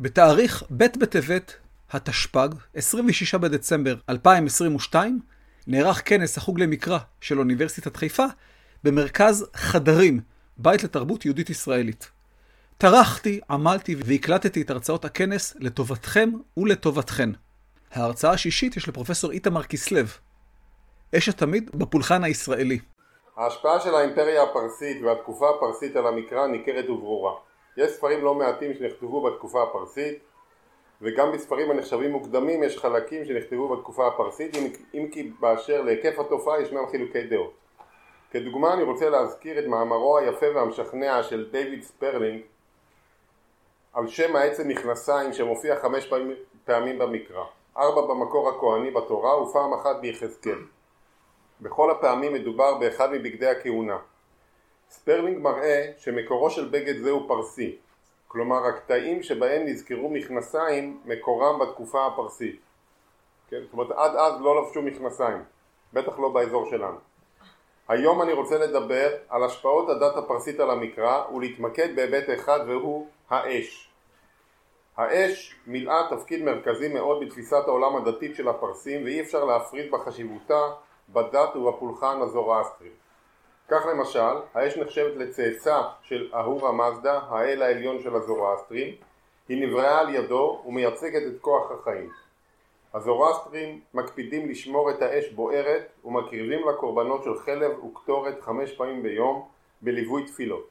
בתאריך ב' בטבת התשפ"ג, 26 בדצמבר 2022, נערך כנס החוג למקרא של אוניברסיטת חיפה במרכז חדרים, בית לתרבות יהודית ישראלית. טרחתי, עמלתי והקלטתי את הרצאות הכנס לטובתכם ולטובתכן. ההרצאה השישית יש לפרופסור איתמר כסלו, אש התמיד בפולחן הישראלי. ההשפעה של האימפריה הפרסית והתקופה הפרסית על המקרא ניכרת וברורה. יש ספרים לא מעטים שנכתבו בתקופה הפרסית וגם בספרים הנחשבים מוקדמים יש חלקים שנכתבו בתקופה הפרסית אם כי באשר להיקף התופעה ישנם חילוקי דעות. כדוגמה אני רוצה להזכיר את מאמרו היפה והמשכנע של דיוויד ספרלינג על שם העצם מכנסיים שמופיע חמש פעמים במקרא, ארבע במקור הכהני בתורה ופעם אחת ביחזקאל. בכל הפעמים מדובר באחד מבגדי הכהונה. ספרלינג מראה שמקורו של בגד זה הוא פרסי, כלומר הקטעים שבהם נזכרו מכנסיים מקורם בתקופה הפרסית. כן? זאת אומרת עד אז לא לבשו מכנסיים, בטח לא באזור שלנו. היום אני רוצה לדבר על השפעות הדת הפרסית על המקרא ולהתמקד בהיבט אחד והוא האש. האש מילאה תפקיד מרכזי מאוד בתפיסת העולם הדתית של הפרסים ואי אפשר להפריד בחשיבותה בדת ובפולחן הזורואסטרי. כך למשל, האש נחשבת לצאצא של אהורה מזדה, האל העליון של הזורואסטרים, היא נבראה על ידו ומייצגת את כוח החיים. הזורואסטרים מקפידים לשמור את האש בוערת ומקריבים לה קורבנות של חלב וקטורת חמש פעמים ביום בליווי תפילות.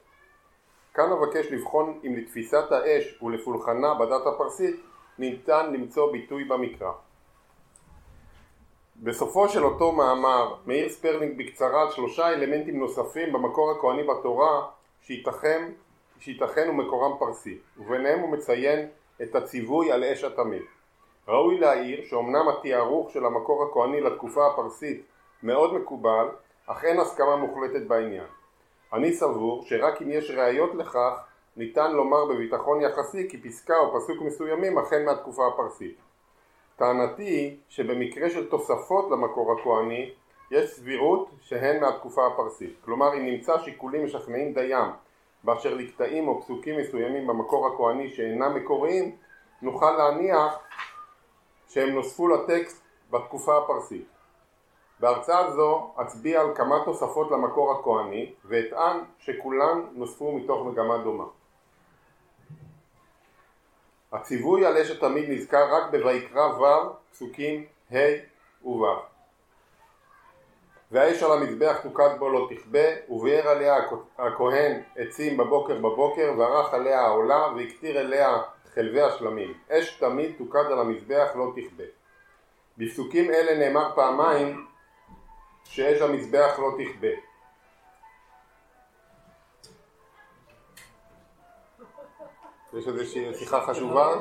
כאן אבקש לבחון אם לתפיסת האש ולפולחנה בדת הפרסית ניתן למצוא ביטוי במקרא. בסופו של אותו מאמר מאיר ספרלינג בקצרה על שלושה אלמנטים נוספים במקור הכהני בתורה שייתכן, שייתכן ומקורם פרסי וביניהם הוא מציין את הציווי על אש התמיד. ראוי להעיר שאומנם התיארוך של המקור הכהני לתקופה הפרסית מאוד מקובל אך אין הסכמה מוחלטת בעניין. אני סבור שרק אם יש ראיות לכך ניתן לומר בביטחון יחסי כי פסקה או פסוק מסוימים אכן מהתקופה הפרסית. טענתי היא שבמקרה של תוספות למקור הכהני יש סבירות שהן מהתקופה הפרסית. כלומר אם נמצא שיקולים משכנעים דיים באשר לקטעים או פסוקים מסוימים במקור הכהני שאינם מקוריים נוכל להניח שהם נוספו לטקסט בתקופה הפרסית. בהרצאה זו אצביע על כמה תוספות למקור הכהני ואטען שכולן נוספו מתוך מגמה דומה. הציווי על אש התמיד נזכר רק בויקרא ו' פסוקים ה' וו' והאש על המזבח תוקד בו לא תכבה וביער עליה הכהן עצים בבוקר בבוקר וערך עליה העולה והקטיר אליה חלבי השלמים. אש תמיד תוקד על המזבח לא תכבה. בפסוקים אלה נאמר פעמיים שאש המזבח לא תכבה יש איזושהי שיחה חשובה?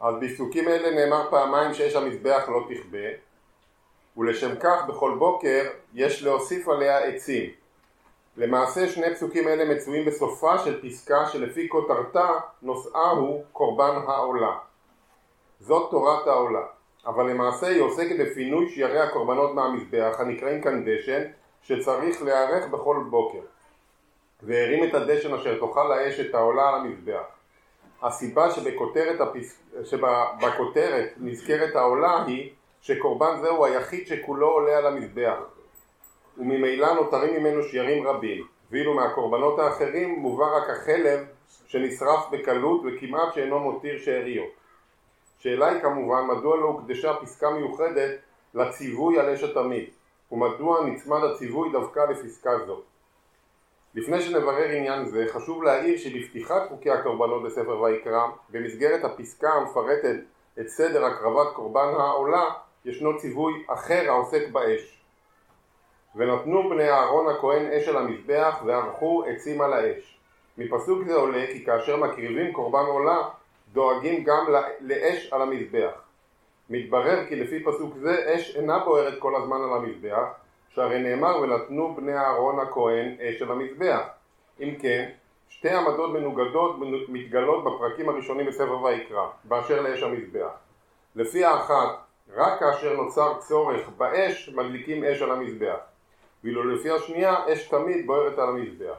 אז בפסוקים אלה נאמר פעמיים שאש המזבח לא תכבה ולשם כך בכל בוקר יש להוסיף עליה עצים. למעשה שני פסוקים אלה מצויים בסופה של פסקה שלפי כותרתה נושאה הוא קורבן העולה. זאת תורת העולה, אבל למעשה היא עוסקת בפינוי שיירי הקורבנות מהמזבח הנקראים כאן דשן שצריך להיערך בכל בוקר והרים את הדשן אשר תאכל האש את העולה על המזבח. הסיבה שבכותרת, הפס... שבכותרת נזכרת העולה היא שקורבן זהו היחיד שכולו עולה על המזבח וממילא נותרים ממנו שיירים רבים ואילו מהקורבנות האחרים מובא רק החלב שנשרף בקלות וכמעט שאינו מותיר שאריות. שאלה היא כמובן מדוע לא הוקדשה פסקה מיוחדת לציווי על אש התמיד ומדוע נצמד הציווי דווקא לפסקה זו. לפני שנברר עניין זה, חשוב להעיר שבפתיחת חוקי הקורבנות בספר ויקרא, במסגרת הפסקה המפרטת את סדר הקרבת קורבן העולה, ישנו ציווי אחר העוסק באש. ונתנו בני אהרון הכהן אש על המזבח וערכו עצים על האש. מפסוק זה עולה כי כאשר מקריבים קורבן עולה, דואגים גם לאש על המזבח. מתברר כי לפי פסוק זה אש אינה בוערת כל הזמן על המזבח שהרי נאמר ונתנו בני אהרון הכהן אש על המזבח אם כן שתי עמדות מנוגדות מתגלות בפרקים הראשונים בספר ויקרא באשר לאש המזבח. לפי האחת רק כאשר נוצר צורך באש מדליקים אש על המזבח ואילו לפי השנייה אש תמיד בוערת על המזבח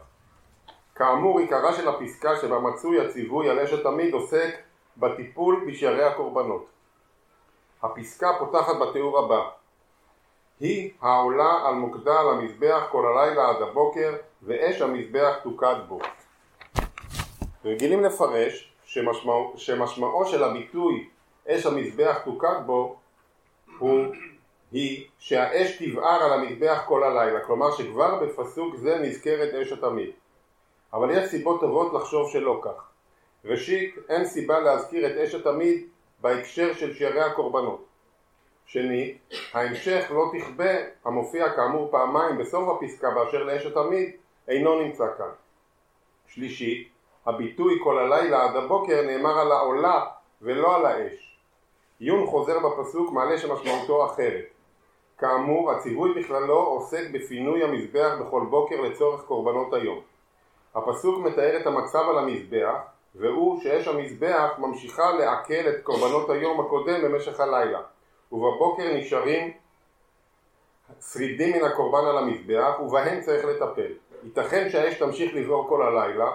כאמור עיקרה של הפסקה שבה מצוי הציווי על אשת תמיד עוסק בטיפול בשערי הקורבנות. הפסקה פותחת בתיאור הבא היא העולה על מוקדה על המזבח כל הלילה עד הבוקר ואש המזבח תוקד בו. רגילים לפרש שמשמעו, שמשמעו של הביטוי אש המזבח תוקד בו הוא היא שהאש תבער על המזבח כל הלילה, כלומר שכבר בפסוק זה נזכרת אש התמיד. אבל יש סיבות טובות לחשוב שלא כך. ראשית, אין סיבה להזכיר את אש התמיד בהקשר של שערי הקורבנות. שנית, ההמשך לא תכבה, המופיע כאמור פעמיים בסוף הפסקה באשר לאש התמיד, אינו נמצא כאן. שלישית, הביטוי כל הלילה עד הבוקר נאמר על העולה ולא על האש. עיון חוזר בפסוק מעלה שמשמעותו אחרת. כאמור, הציווי בכללו עוסק בפינוי המזבח בכל בוקר לצורך קורבנות היום. הפסוק מתאר את המצב על המזבח, והוא שאש המזבח ממשיכה לעכל את קורבנות היום הקודם במשך הלילה, ובבוקר נשארים שרידים מן הקורבן על המזבח, ובהם צריך לטפל. ייתכן שהאש תמשיך לבעור כל הלילה,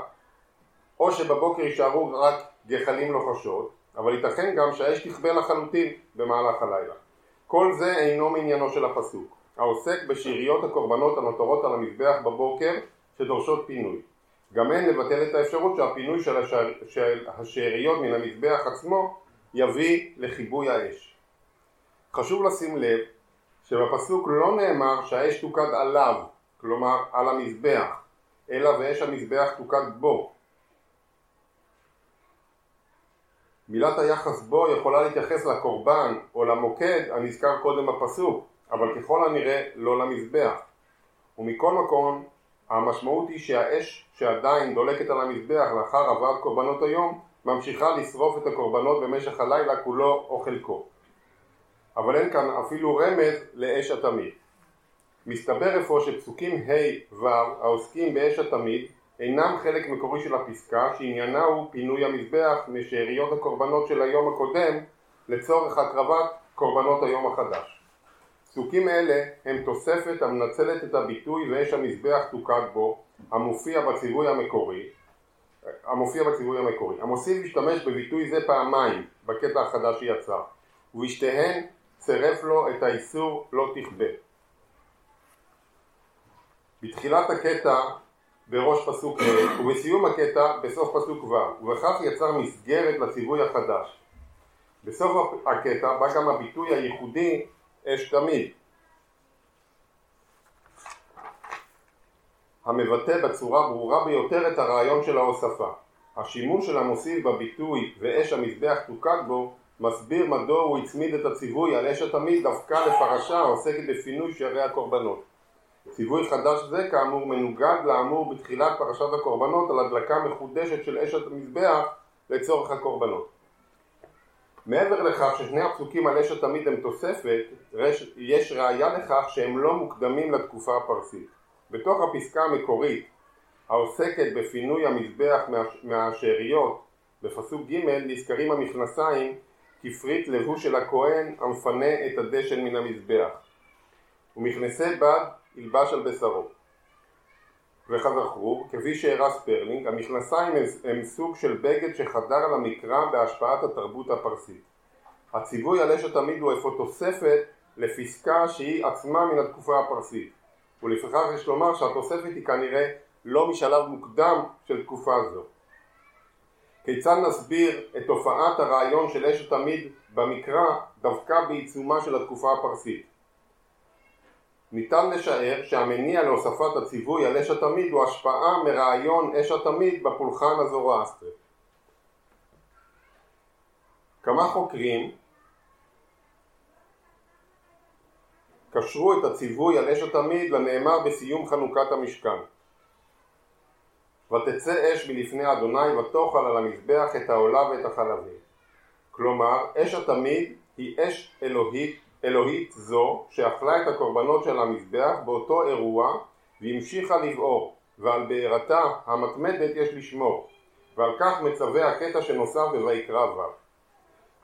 או שבבוקר יישארו רק גחלים לוחשות, אבל ייתכן גם שהאש תכבה לחלוטין במהלך הלילה. כל זה אינו מעניינו של הפסוק, העוסק בשאריות הקורבנות הנותרות על המזבח בבוקר שדורשות פינוי. גם אין לבטל את האפשרות שהפינוי של, השאר, של השאריות מן המזבח עצמו יביא לכיבוי האש. חשוב לשים לב שבפסוק לא נאמר שהאש תוקד עליו, כלומר על המזבח, אלא ואש המזבח תוקד בו. מילת היחס בו יכולה להתייחס לקורבן או למוקד הנזכר קודם בפסוק, אבל ככל הנראה לא למזבח. ומכל מקום, המשמעות היא שהאש שעדיין דולקת על המזבח לאחר הבאת קורבנות היום, ממשיכה לשרוף את הקורבנות במשך הלילה כולו או חלקו. אבל אין כאן אפילו רמז לאש התמיד. מסתבר אפוא שפסוקים ה' ו' העוסקים באש התמיד אינם חלק מקורי של הפסקה שעניינה הוא פינוי המזבח משאריות הקורבנות של היום הקודם לצורך הקרבת קורבנות היום החדש. פסוקים אלה הם תוספת המנצלת את הביטוי ואש המזבח תוקד בו המופיע בציווי המקורי המופיע בציווי המקורי. המוסיף השתמש בביטוי זה פעמיים בקטע החדש שיצא ובשתיהן צירף לו את האיסור לא תכבה. בתחילת הקטע בראש פסוק ה' ובסיום הקטע בסוף פסוק ו' ובכך יצר מסגרת לציווי החדש. בסוף הקטע בא גם הביטוי הייחודי אש תמיד המבטא בצורה ברורה ביותר את הרעיון של ההוספה. השימוש של המוסיף בביטוי ואש המזבח תוקד בו מסביר מדוע הוא הצמיד את הציווי על אש התמיד דווקא לפרשה העוסקת בפינוי שערי הקורבנות. ציווי חדש זה כאמור מנוגד לאמור בתחילת פרשת הקורבנות על הדלקה מחודשת של אש המזבח לצורך הקורבנות. מעבר לכך ששני הפסוקים על אש התמיד הם תוספת, יש ראיה לכך שהם לא מוקדמים לתקופה הפרסית. בתוך הפסקה המקורית העוסקת בפינוי המזבח מהשאריות בפסוק ג' נזכרים המכנסיים כפריט לבוש של הכהן המפנה את הדשן מן המזבח ומכנסי בד ילבש על בשרו. וכזכור, כפי שהראה ספרלינג, המכנסיים הם סוג של בגד שחדר על המקרא בהשפעת התרבות הפרסית. הציווי על אש התמיד הוא אפוא תוספת לפסקה שהיא עצמה מן התקופה הפרסית, ולפיכך יש לומר שהתוספת היא כנראה לא משלב מוקדם של תקופה זו. כיצד נסביר את תופעת הרעיון של אש התמיד במקרא דווקא בעיצומה של התקופה הפרסית? ניתן לשער שהמניע להוספת הציווי על אש התמיד הוא השפעה מרעיון אש התמיד בפולחן הזורואסטרי. כמה חוקרים קשרו את הציווי על אש התמיד לנאמר בסיום חנוכת המשכן. ותצא אש מלפני אדוני ותאכל על המזבח את העולה ואת החלבים. כלומר, אש התמיד היא אש אלוהית אלוהית זו שאכלה את הקורבנות של המזבח באותו אירוע והמשיכה לבעור ועל בעירתה המתמדת יש לשמור ועל כך מצווה הקטע שנוסף בויקרא ו'.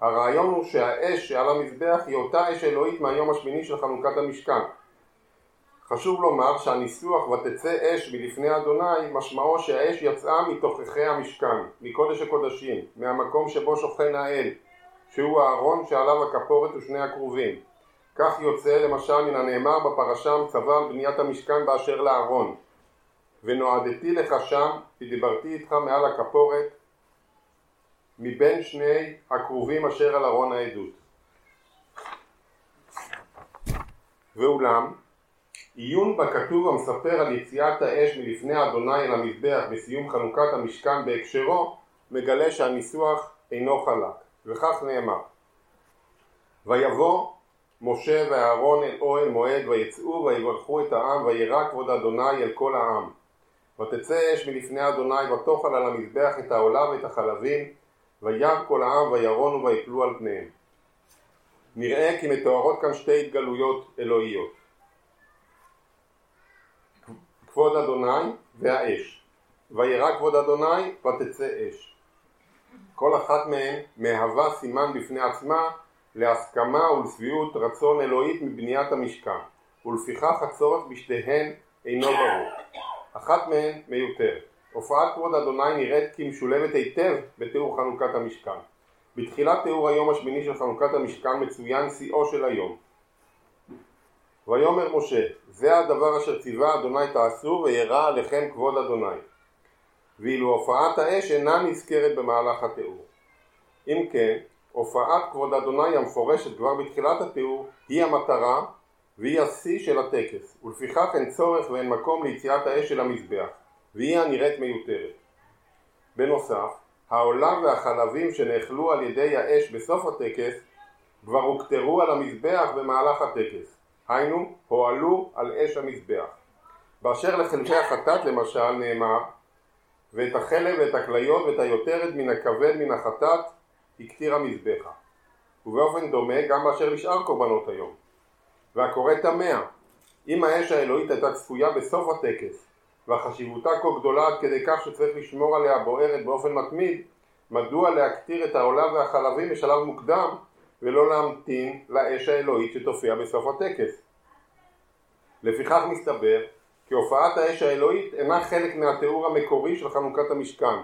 הרעיון הוא שהאש שעל המזבח היא אותה אש אלוהית מהיום השמיני של חנוכת המשכן. חשוב לומר שהניסוח ותצא אש מלפני אדוני משמעו שהאש יצאה מתוככי המשכן, מקודש הקודשים, מהמקום שבו שוכן האל, שהוא הארון שעליו הכפורת ושני הכרובים. כך יוצא למשל מן הנאמר בפרשה מצווה על בניית המשכן באשר לארון. ונועדתי לך שם, כי דיברתי איתך מעל הכפורת, מבין שני הכרובים אשר על ארון העדות. ואולם, עיון בכתוב המספר על יציאת האש מלפני אדוני אל המזבח בסיום חנוכת המשכן בהקשרו, מגלה שהניסוח אינו חלק, וכך נאמר: ויבוא משה ואהרון אל אוהל מועד ויצאו ויברכו את העם וירא כבוד אדוני אל כל העם. ותצא אש מלפני אדוני ותאכל על המזבח את העולה ואת החלבים וירא כל העם וירונו ויפלו על פניהם. נראה כי מתוארות כאן שתי התגלויות אלוהיות. כבוד אדוני והאש. וירא כבוד אדוני ותצא אש. כל אחת מהן מהווה סימן בפני עצמה להסכמה ולשביעות רצון אלוהית מבניית המשכן, ולפיכך הצורך בשתיהן אינו ברור. אחת מהן מיותרת. הופעת כבוד אדוני נראית כמשולבת היטב בתיאור חנוכת המשכן. בתחילת תיאור היום השמיני של חנוכת המשכן מצוין שיאו של היום. ויאמר משה, זה הדבר אשר ציווה אדוני תעשו וירא עליכם כבוד אדוני. ואילו הופעת האש אינה נזכרת במהלך התיאור. אם כן, הופעת כבוד אדוני המפורשת כבר בתחילת התיאור היא המטרה והיא השיא של הטקס ולפיכך אין צורך ואין מקום ליציאת האש של המזבח והיא הנראית מיותרת. בנוסף, העולה והחלבים שנאכלו על ידי האש בסוף הטקס כבר הוכתרו על המזבח במהלך הטקס, היינו הועלו על אש המזבח. באשר לחלקי החטאת למשל נאמר ואת החלב ואת הכליות ואת היותרת מן הכבד מן החטאת הקטירה מזבחה. ובאופן דומה גם באשר לשאר קורבנות היום. והקורא תמה, אם האש האלוהית הייתה צפויה בסוף הטקס, והחשיבותה כה גדולה עד כדי כך שצריך לשמור עליה בוערת באופן מתמיד, מדוע להקטיר את העולה והחלבים בשלב מוקדם, ולא להמתין לאש האלוהית שתופיע בסוף הטקס? לפיכך מסתבר כי הופעת האש האלוהית אינה חלק מהתיאור המקורי של חנוכת המשכן,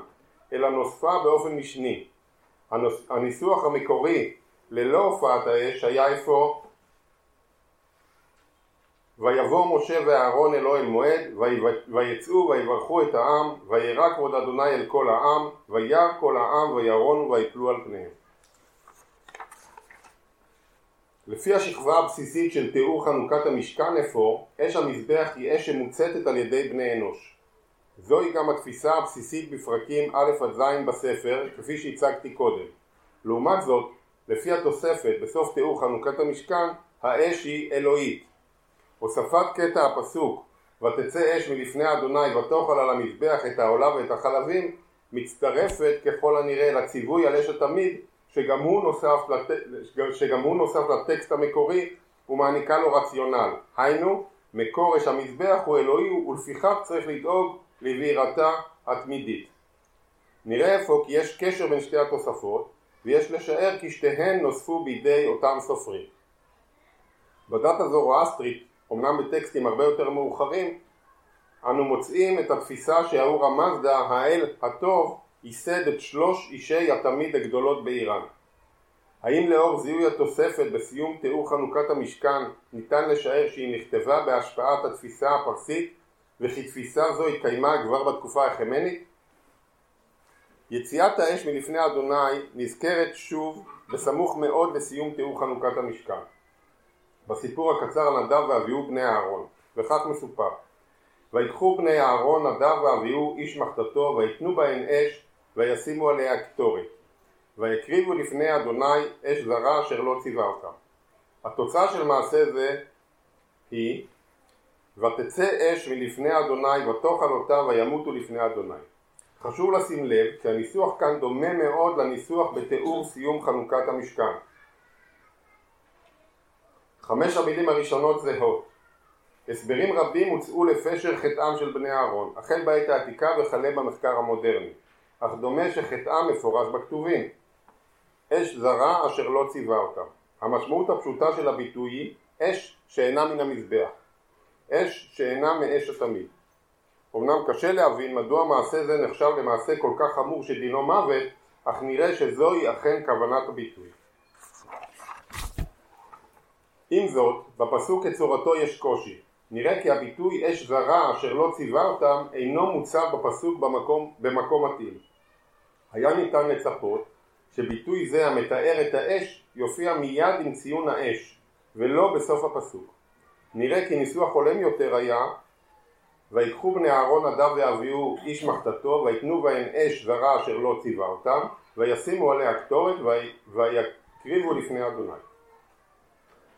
אלא נוספה באופן משני, הניסוח המקורי ללא הופעת האש היה איפה ויבוא משה ואהרון אל אוהל מועד ויצאו ויברכו את העם וירא כבוד אדוני אל כל העם וירא כל העם וירונו ויפלו על פניהם לפי השכבה הבסיסית של תיאור חנוכת המשכן אפוא, אש המזבח היא אש שמוצתת על ידי בני אנוש. זוהי גם התפיסה הבסיסית בפרקים א' עד ז' בספר, כפי שהצגתי קודם. לעומת זאת, לפי התוספת בסוף תיאור חנוכת המשכן, האש היא אלוהית. הוספת קטע הפסוק ותצא אש מלפני אדוני ותאכל על המזבח את העולה ואת החלבים מצטרפת ככל הנראה לציווי על אש התמיד שגם הוא נוסף, לט... שגם הוא נוסף לטקסט המקורי ומעניקה לו רציונל. היינו, מקור אש המזבח הוא אלוהי ולפיכך צריך לדאוג לבעירתה התמידית. נראה אפוא כי יש קשר בין שתי התוספות ויש לשער כי שתיהן נוספו בידי אותם סופרים. בדת הזורואסטרית, אמנם בטקסטים הרבה יותר מאוחרים, אנו מוצאים את התפיסה שהאור המזדה, האל הטוב, ייסד את שלוש אישי התמיד הגדולות באיראן. האם לאור זיהוי התוספת בסיום תיאור חנוכת המשכן ניתן לשער שהיא נכתבה בהשפעת התפיסה הפרסית וכי תפיסה זו התקיימה כבר בתקופה החמנית? יציאת האש מלפני אדוני נזכרת שוב בסמוך מאוד לסיום תיאור חנוכת המשכן. בסיפור הקצר נדב ואביהו בני אהרון, וכך מסופר: ויקחו בני אהרון נדב ואביהו איש מחתתו ויתנו בהן אש וישימו עליה קטורת ויקריבו לפני אדוני אש זרה אשר לא ציווה אותם. התוצאה של מעשה זה היא ותצא אש מלפני אדוני ותאכל אותה וימותו לפני אדוני. חשוב לשים לב כי הניסוח כאן דומה מאוד לניסוח בתיאור סיום חנוכת המשכן. חמש המילים הראשונות זהות. הסברים רבים הוצאו לפשר חטאם של בני אהרון, החל בעת העתיקה וכלה במחקר המודרני, אך דומה שחטאם מפורש בכתובים. אש זרה אשר לא ציווה אותם. המשמעות הפשוטה של הביטוי היא אש שאינה מן המזבח. אש שאינה מאש התמיד. אמנם קשה להבין מדוע מעשה זה נחשב למעשה כל כך חמור שדינו מוות, אך נראה שזוהי אכן כוונת הביטוי. עם זאת, בפסוק כצורתו יש קושי. נראה כי הביטוי אש זרה אשר לא ציווה אותם אינו מוצב בפסוק במקום, במקום מתאים. היה ניתן לצפות שביטוי זה המתאר את האש יופיע מיד עם ציון האש ולא בסוף הפסוק. נראה כי ניסוח הולם יותר היה ויקחו בני אהרון נדב ואביהו איש מחתתו ויתנו בהם אש זרה אשר לא ציווה אותם וישימו עליה קטורת ויקריבו לפני אדוני.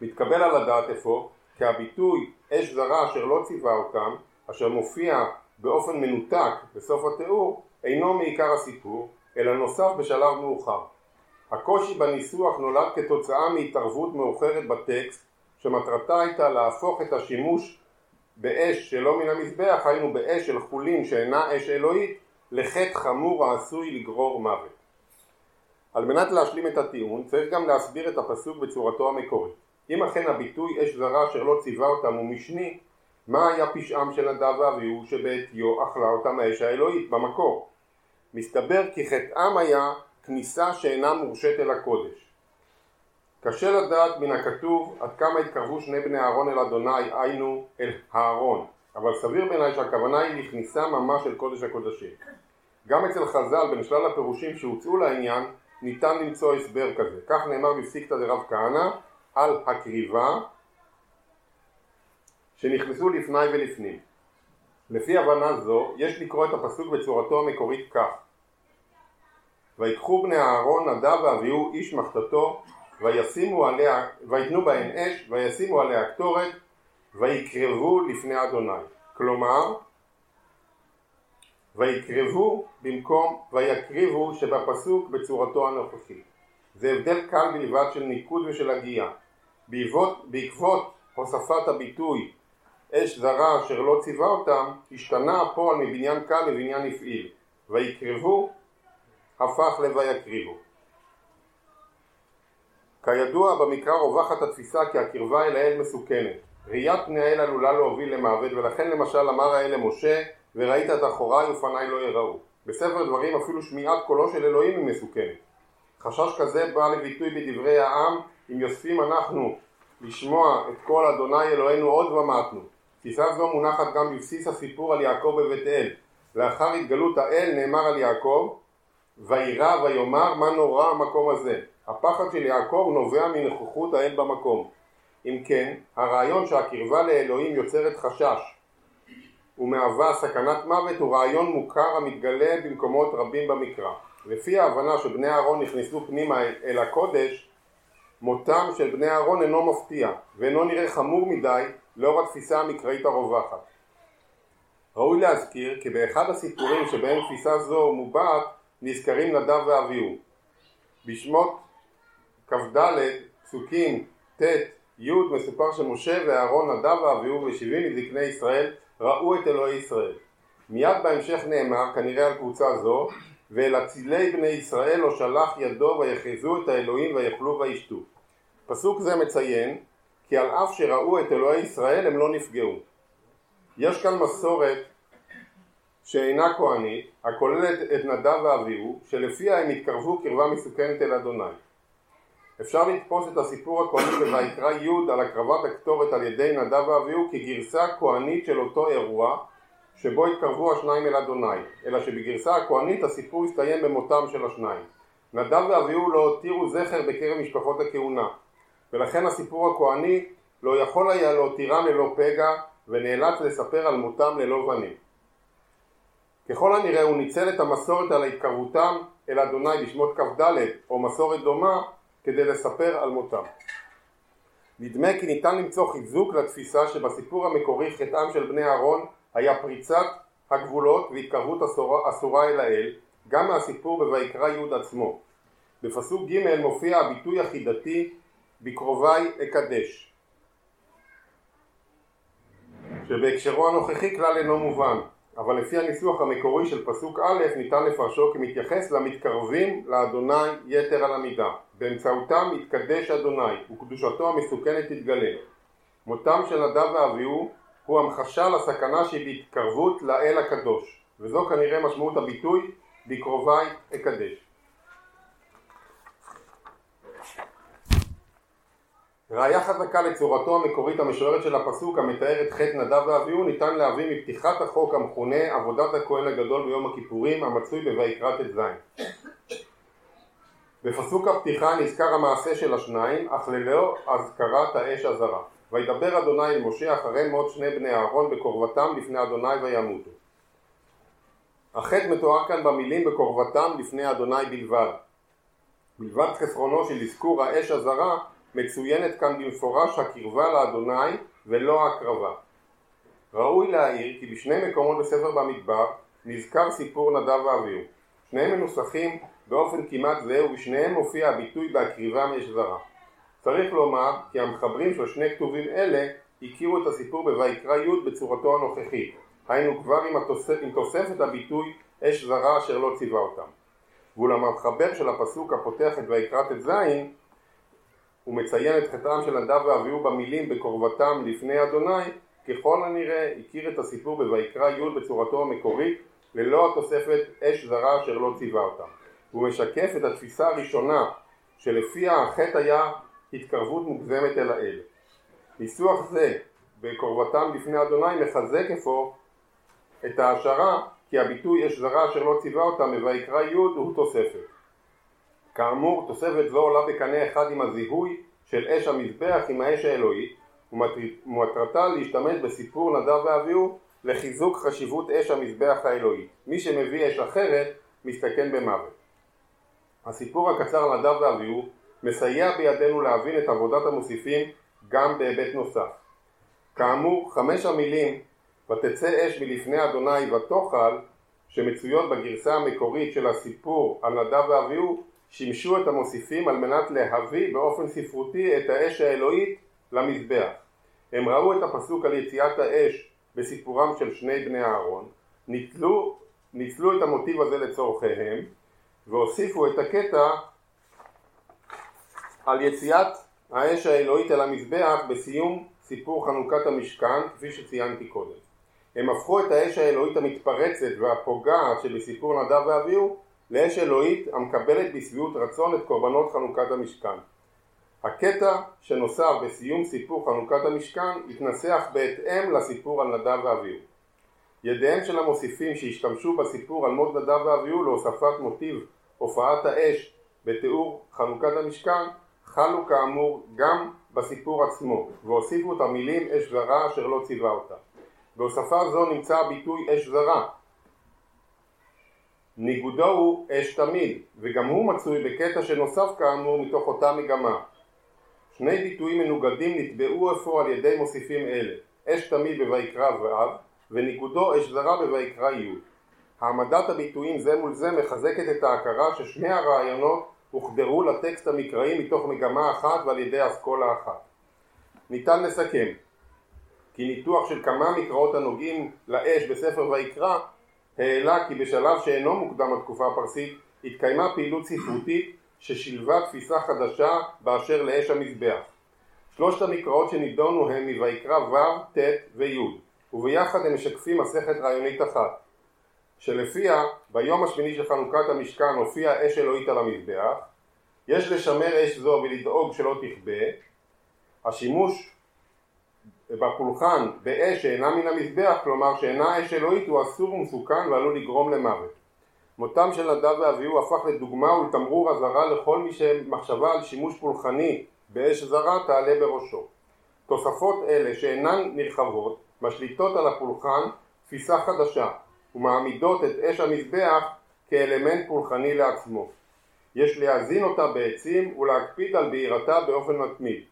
מתקבל על הדעת אפוא כי הביטוי אש זרה אשר לא ציווה אותם אשר מופיע באופן מנותק בסוף התיאור אינו מעיקר הסיפור אלא נוסף בשלב מאוחר. הקושי בניסוח נולד כתוצאה מהתערבות מאוחרת בטקסט שמטרתה הייתה להפוך את השימוש באש שלא מן המזבח, היינו באש של חולין שאינה אש אלוהית, לחטא חמור העשוי לגרור מוות. על מנת להשלים את הטיעון צריך גם להסביר את הפסוק בצורתו המקורית. אם אכן הביטוי אש זרה אשר לא ציווה אותם הוא משני, מה היה פשעם של נדב ואביהו שבעטיו אכלה אותם האש האלוהית במקור? מסתבר כי חטאם היה כניסה שאינה מורשית אל הקודש. קשה לדעת מן הכתוב עד כמה התקרבו שני בני אהרון אל אדוני, היינו אל הארון, אבל סביר בעיניי שהכוונה היא לכניסה ממש אל קודש הקודשים. גם אצל חז"ל בין שלל הפירושים שהוצאו לעניין ניתן למצוא הסבר כזה. כך נאמר בפסיקתא דרב כהנא על הקריבה שנכנסו לפני ולפנים. לפי הבנה זו יש לקרוא את הפסוק בצורתו המקורית כך ויקחו בני אהרון נדב ואביהו איש מחתתו וישימו עליה, ויתנו בהן אש, וישימו עליה קטורת, ויקרבו לפני אדוני. כלומר, ויקרבו במקום ויקריבו שבפסוק בצורתו הנוכחית. זה הבדל קל בלבד של ניקוד ושל הגייה. בעקבות, בעקבות הוספת הביטוי אש זרה אשר לא ציווה אותם, השתנה הפועל מבניין קל לבניין הפעיל. ויקרבו הפך ל"ויקריבו". כידוע במקרא רווחת התפיסה כי הקרבה אל האל מסוכנת. ראיית פני האל עלולה להוביל למוות ולכן למשל אמר האל למשה וראית את אחוריי ופניי לא יראו. בספר דברים אפילו שמיעת קולו של אלוהים היא מסוכנת. חשש כזה בא לביטוי בדברי העם אם יוספים אנחנו לשמוע את קול אדוני אלוהינו עוד ומתנו. תפיסה זו מונחת גם בבסיס הסיפור על יעקב בבית אל. לאחר התגלות האל נאמר על יעקב וירא ויאמר מה נורא המקום הזה הפחד של יעקב נובע מנוכחות האל במקום. אם כן, הרעיון שהקרבה לאלוהים יוצרת חשש ומהווה סכנת מוות הוא רעיון מוכר המתגלה במקומות רבים במקרא. לפי ההבנה שבני אהרון נכנסו פנימה אל הקודש, מותם של בני אהרון אינו מפתיע ואינו נראה חמור מדי לאור התפיסה המקראית הרווחת. ראוי להזכיר כי באחד הסיפורים שבהם תפיסה זו מובעת נזכרים נדב ואביהו. בשמות כ"ד, פסוקים ט', י', מסופר שמשה ואהרון נדב ואביהו ושבעים מזקני ישראל ראו את אלוהי ישראל. מיד בהמשך נאמר, כנראה על קבוצה זו, ואל אצילי בני ישראל לא שלח ידו ויחזו את האלוהים ויאכלו וישתו. פסוק זה מציין כי על אף שראו את אלוהי ישראל הם לא נפגעו. יש כאן מסורת שאינה כהנית, הכוללת את נדב ואביהו, שלפיה הם התקרבו קרבה מסוכנת אל אדוני. אפשר לתפוס את הסיפור הכהני בויקרא י' על הקרבת הקטורת על ידי נדב ואביהו כגרסה כהנית של אותו אירוע שבו התקרבו השניים אל אדוני, אלא שבגרסה הכהנית הסיפור הסתיים במותם של השניים. נדב ואביהו לא הותירו זכר בקרב משפחות הכהונה, ולכן הסיפור הכהני לא יכול היה להותירם ללא פגע ונאלץ לספר על מותם ללא בנים. ככל הנראה הוא ניצל את המסורת על התקרבותם אל אדוני בשמות כ"ד או מסורת דומה כדי לספר על מותם. נדמה כי ניתן למצוא חיזוק לתפיסה שבסיפור המקורי חטאם של בני אהרון היה פריצת הגבולות והתקרבות אסורה, אל האל, גם מהסיפור בויקרא י' עצמו. בפסוק ג' מופיע הביטוי החידתי בקרובי אקדש, שבהקשרו הנוכחי כלל אינו מובן. אבל לפי הניסוח המקורי של פסוק א' ניתן לפרשו כמתייחס למתקרבים לאדוני יתר על המידה. באמצעותם יתקדש אדוני וקדושתו המסוכנת תתגלה. מותם של נדב ואביהו הוא המחשה לסכנה שבהתקרבות לאל הקדוש, וזו כנראה משמעות הביטוי בקרוביי אקדש. ראיה חזקה לצורתו המקורית המשוררת של הפסוק המתאר את חטא נדב ואביהו ניתן להביא מפתיחת החוק המכונה עבודת הכהן הגדול ביום הכיפורים המצוי בויקרא ט"ז. בפסוק הפתיחה נזכר המעשה של השניים אך ללא אזכרת האש הזרה. וידבר אדוני אל משה אחרי מות שני בני אהרון בקרבתם לפני אדוני וימותו. החטא מתואר כאן במילים בקרבתם לפני אדוני בלבד. מלבד חסרונו של אזכור האש הזרה מצוינת כאן במפורש הקרבה לאדוני ולא ההקרבה. ראוי להעיר כי בשני מקומות בספר במדבר נזכר סיפור נדב ואביהו. שניהם מנוסחים באופן כמעט זהה ובשניהם מופיע הביטוי בהקריבה מאש זרה. צריך לומר כי המחברים של שני כתובים אלה הכירו את הסיפור בויקרא י' בצורתו הנוכחית, היינו כבר עם, התוספ... עם תוספת הביטוי אש זרה אשר לא ציווה אותם. ואולם המחבר של הפסוק הפותח את ויקרא ט"ז הוא מציין את חטאם של נדב ואביהו במילים בקרבתם לפני אדוני, ככל הנראה הכיר את הסיפור בויקרא י' בצורתו המקורית, ללא התוספת אש זרה אשר לא ציווה אותם. הוא משקף את התפיסה הראשונה שלפיה החטא היה התקרבות מוגזמת אל האל. ניסוח זה בקרבתם לפני אדוני מחזק אפוא את ההשערה כי הביטוי אש זרה אשר לא ציווה אותם בויקרא י' הוא תוספת. כאמור, תוספת זו עולה בקנה אחד עם הזיהוי של אש המזבח עם האש האלוהית, ומטרתה להשתמש בסיפור נדב ואביהו לחיזוק חשיבות אש המזבח האלוהית. מי שמביא אש אחרת, מסתכן במוות. הסיפור הקצר נדב ואביהו מסייע בידינו להבין את עבודת המוסיפים גם בהיבט נוסף. כאמור, חמש המילים ותצא אש מלפני אדוני ותאכל שמצויות בגרסה המקורית של הסיפור על נדב ואביהו שימשו את המוסיפים על מנת להביא באופן ספרותי את האש האלוהית למזבח. הם ראו את הפסוק על יציאת האש בסיפורם של שני בני אהרון, ניצלו, ניצלו את המוטיב הזה לצורכיהם והוסיפו את הקטע על יציאת האש האלוהית אל המזבח בסיום סיפור חנוכת המשכן כפי שציינתי קודם. הם הפכו את האש האלוהית המתפרצת והפוגעת שבסיפור נדב ואביהו לאש אלוהית המקבלת בשביעות רצון את קורבנות חנוכת המשכן. הקטע שנוסף בסיום סיפור חנוכת המשכן התנסח בהתאם לסיפור על נדב ואביהו. ידיהם של המוסיפים שהשתמשו בסיפור על מות נדב ואביהו להוספת מוטיב הופעת האש בתיאור חנוכת המשכן חלו כאמור גם בסיפור עצמו והוסיפו את המילים אש זרה אשר לא ציווה אותה. בהוספה זו נמצא הביטוי אש זרה ניגודו הוא אש תמיד, וגם הוא מצוי בקטע שנוסף כאמור מתוך אותה מגמה. שני ביטויים מנוגדים נתבעו אפוא על ידי מוסיפים אלה, אש תמיד בויקרא ו' וניגודו אש זרה בויקרא י'. העמדת הביטויים זה מול זה מחזקת את ההכרה ששני הרעיונות הוחדרו לטקסט המקראי מתוך מגמה אחת ועל ידי אסכולה אחת. ניתן לסכם כי ניתוח של כמה מקראות הנוגעים לאש בספר ויקרא העלה כי בשלב שאינו מוקדם לתקופה הפרסית התקיימה פעילות ספרותית ששילבה תפיסה חדשה באשר לאש המזבח. שלושת המקראות שנידונו הם מויקרא ו', ט' וי', וביחד הם משקפים מסכת רעיונית אחת, שלפיה ביום השמיני של חנוכת המשכן הופיעה אש אלוהית על המזבח, יש לשמר אש זו ולדאוג שלא תכבה, השימוש בפולחן באש שאינה מן המזבח, כלומר שאינה אש אלוהית, הוא אסור ומסוכן ועלול לגרום למוות. מותם של נדב ואביהו הפך לדוגמה ולתמרור אזהרה לכל מי שמחשבה על שימוש פולחני באש זרה תעלה בראשו. תוספות אלה שאינן נרחבות משליטות על הפולחן תפיסה חדשה ומעמידות את אש המזבח כאלמנט פולחני לעצמו. יש להזין אותה בעצים ולהקפיד על בעירתה באופן מתמיד.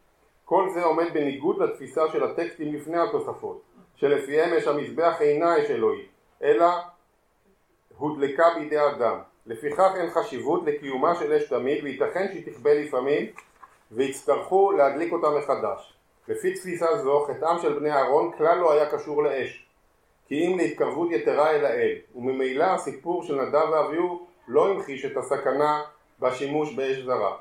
כל זה עומד בניגוד לתפיסה של הטקסטים לפני התוספות, שלפיהם אש המזבח אינה אש אלוהית, אלא הודלקה בידי אדם. לפיכך אין חשיבות לקיומה של אש תמיד, וייתכן שהיא תכבה לפעמים, ויצטרכו להדליק אותה מחדש. לפי תפיסה זו, חטאם של בני אהרון כלל לא היה קשור לאש, כי אם להתקרבות יתרה אל האל, וממילא הסיפור של נדב ואביהו לא המחיש את הסכנה בשימוש באש זרה.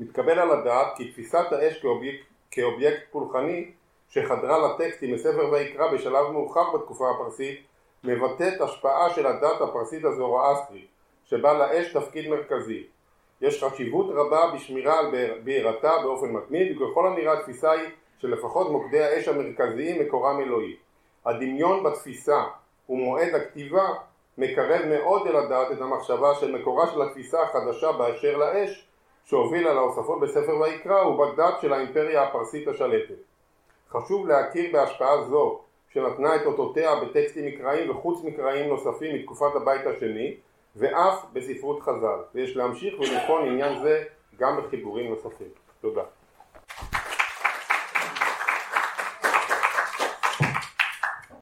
מתקבל על הדעת כי תפיסת האש כאובייקט, כאובייקט פולחני שחדרה לטקסטים מספר ויקרא בשלב מאוחר בתקופה הפרסית, מבטאת השפעה של הדת הפרסית הזורואסטרית, שבה לאש תפקיד מרכזי. יש חשיבות רבה בשמירה על בעירתה באופן מתמיד, וככל הנראה התפיסה היא שלפחות מוקדי האש המרכזיים מקורם אלוהי. הדמיון בתפיסה ומועד הכתיבה מקרב מאוד אל הדעת את המחשבה של מקורה של התפיסה החדשה באשר לאש שהובילה להוספות בספר ויקרא ובדת של האימפריה הפרסית השלטת. חשוב להכיר בהשפעה זו שנתנה את אותותיה בטקסטים מקראיים וחוץ מקראיים נוספים מתקופת הבית השני ואף בספרות חז"ל ויש להמשיך ולבחון עניין זה גם בחיבורים נוספים. תודה.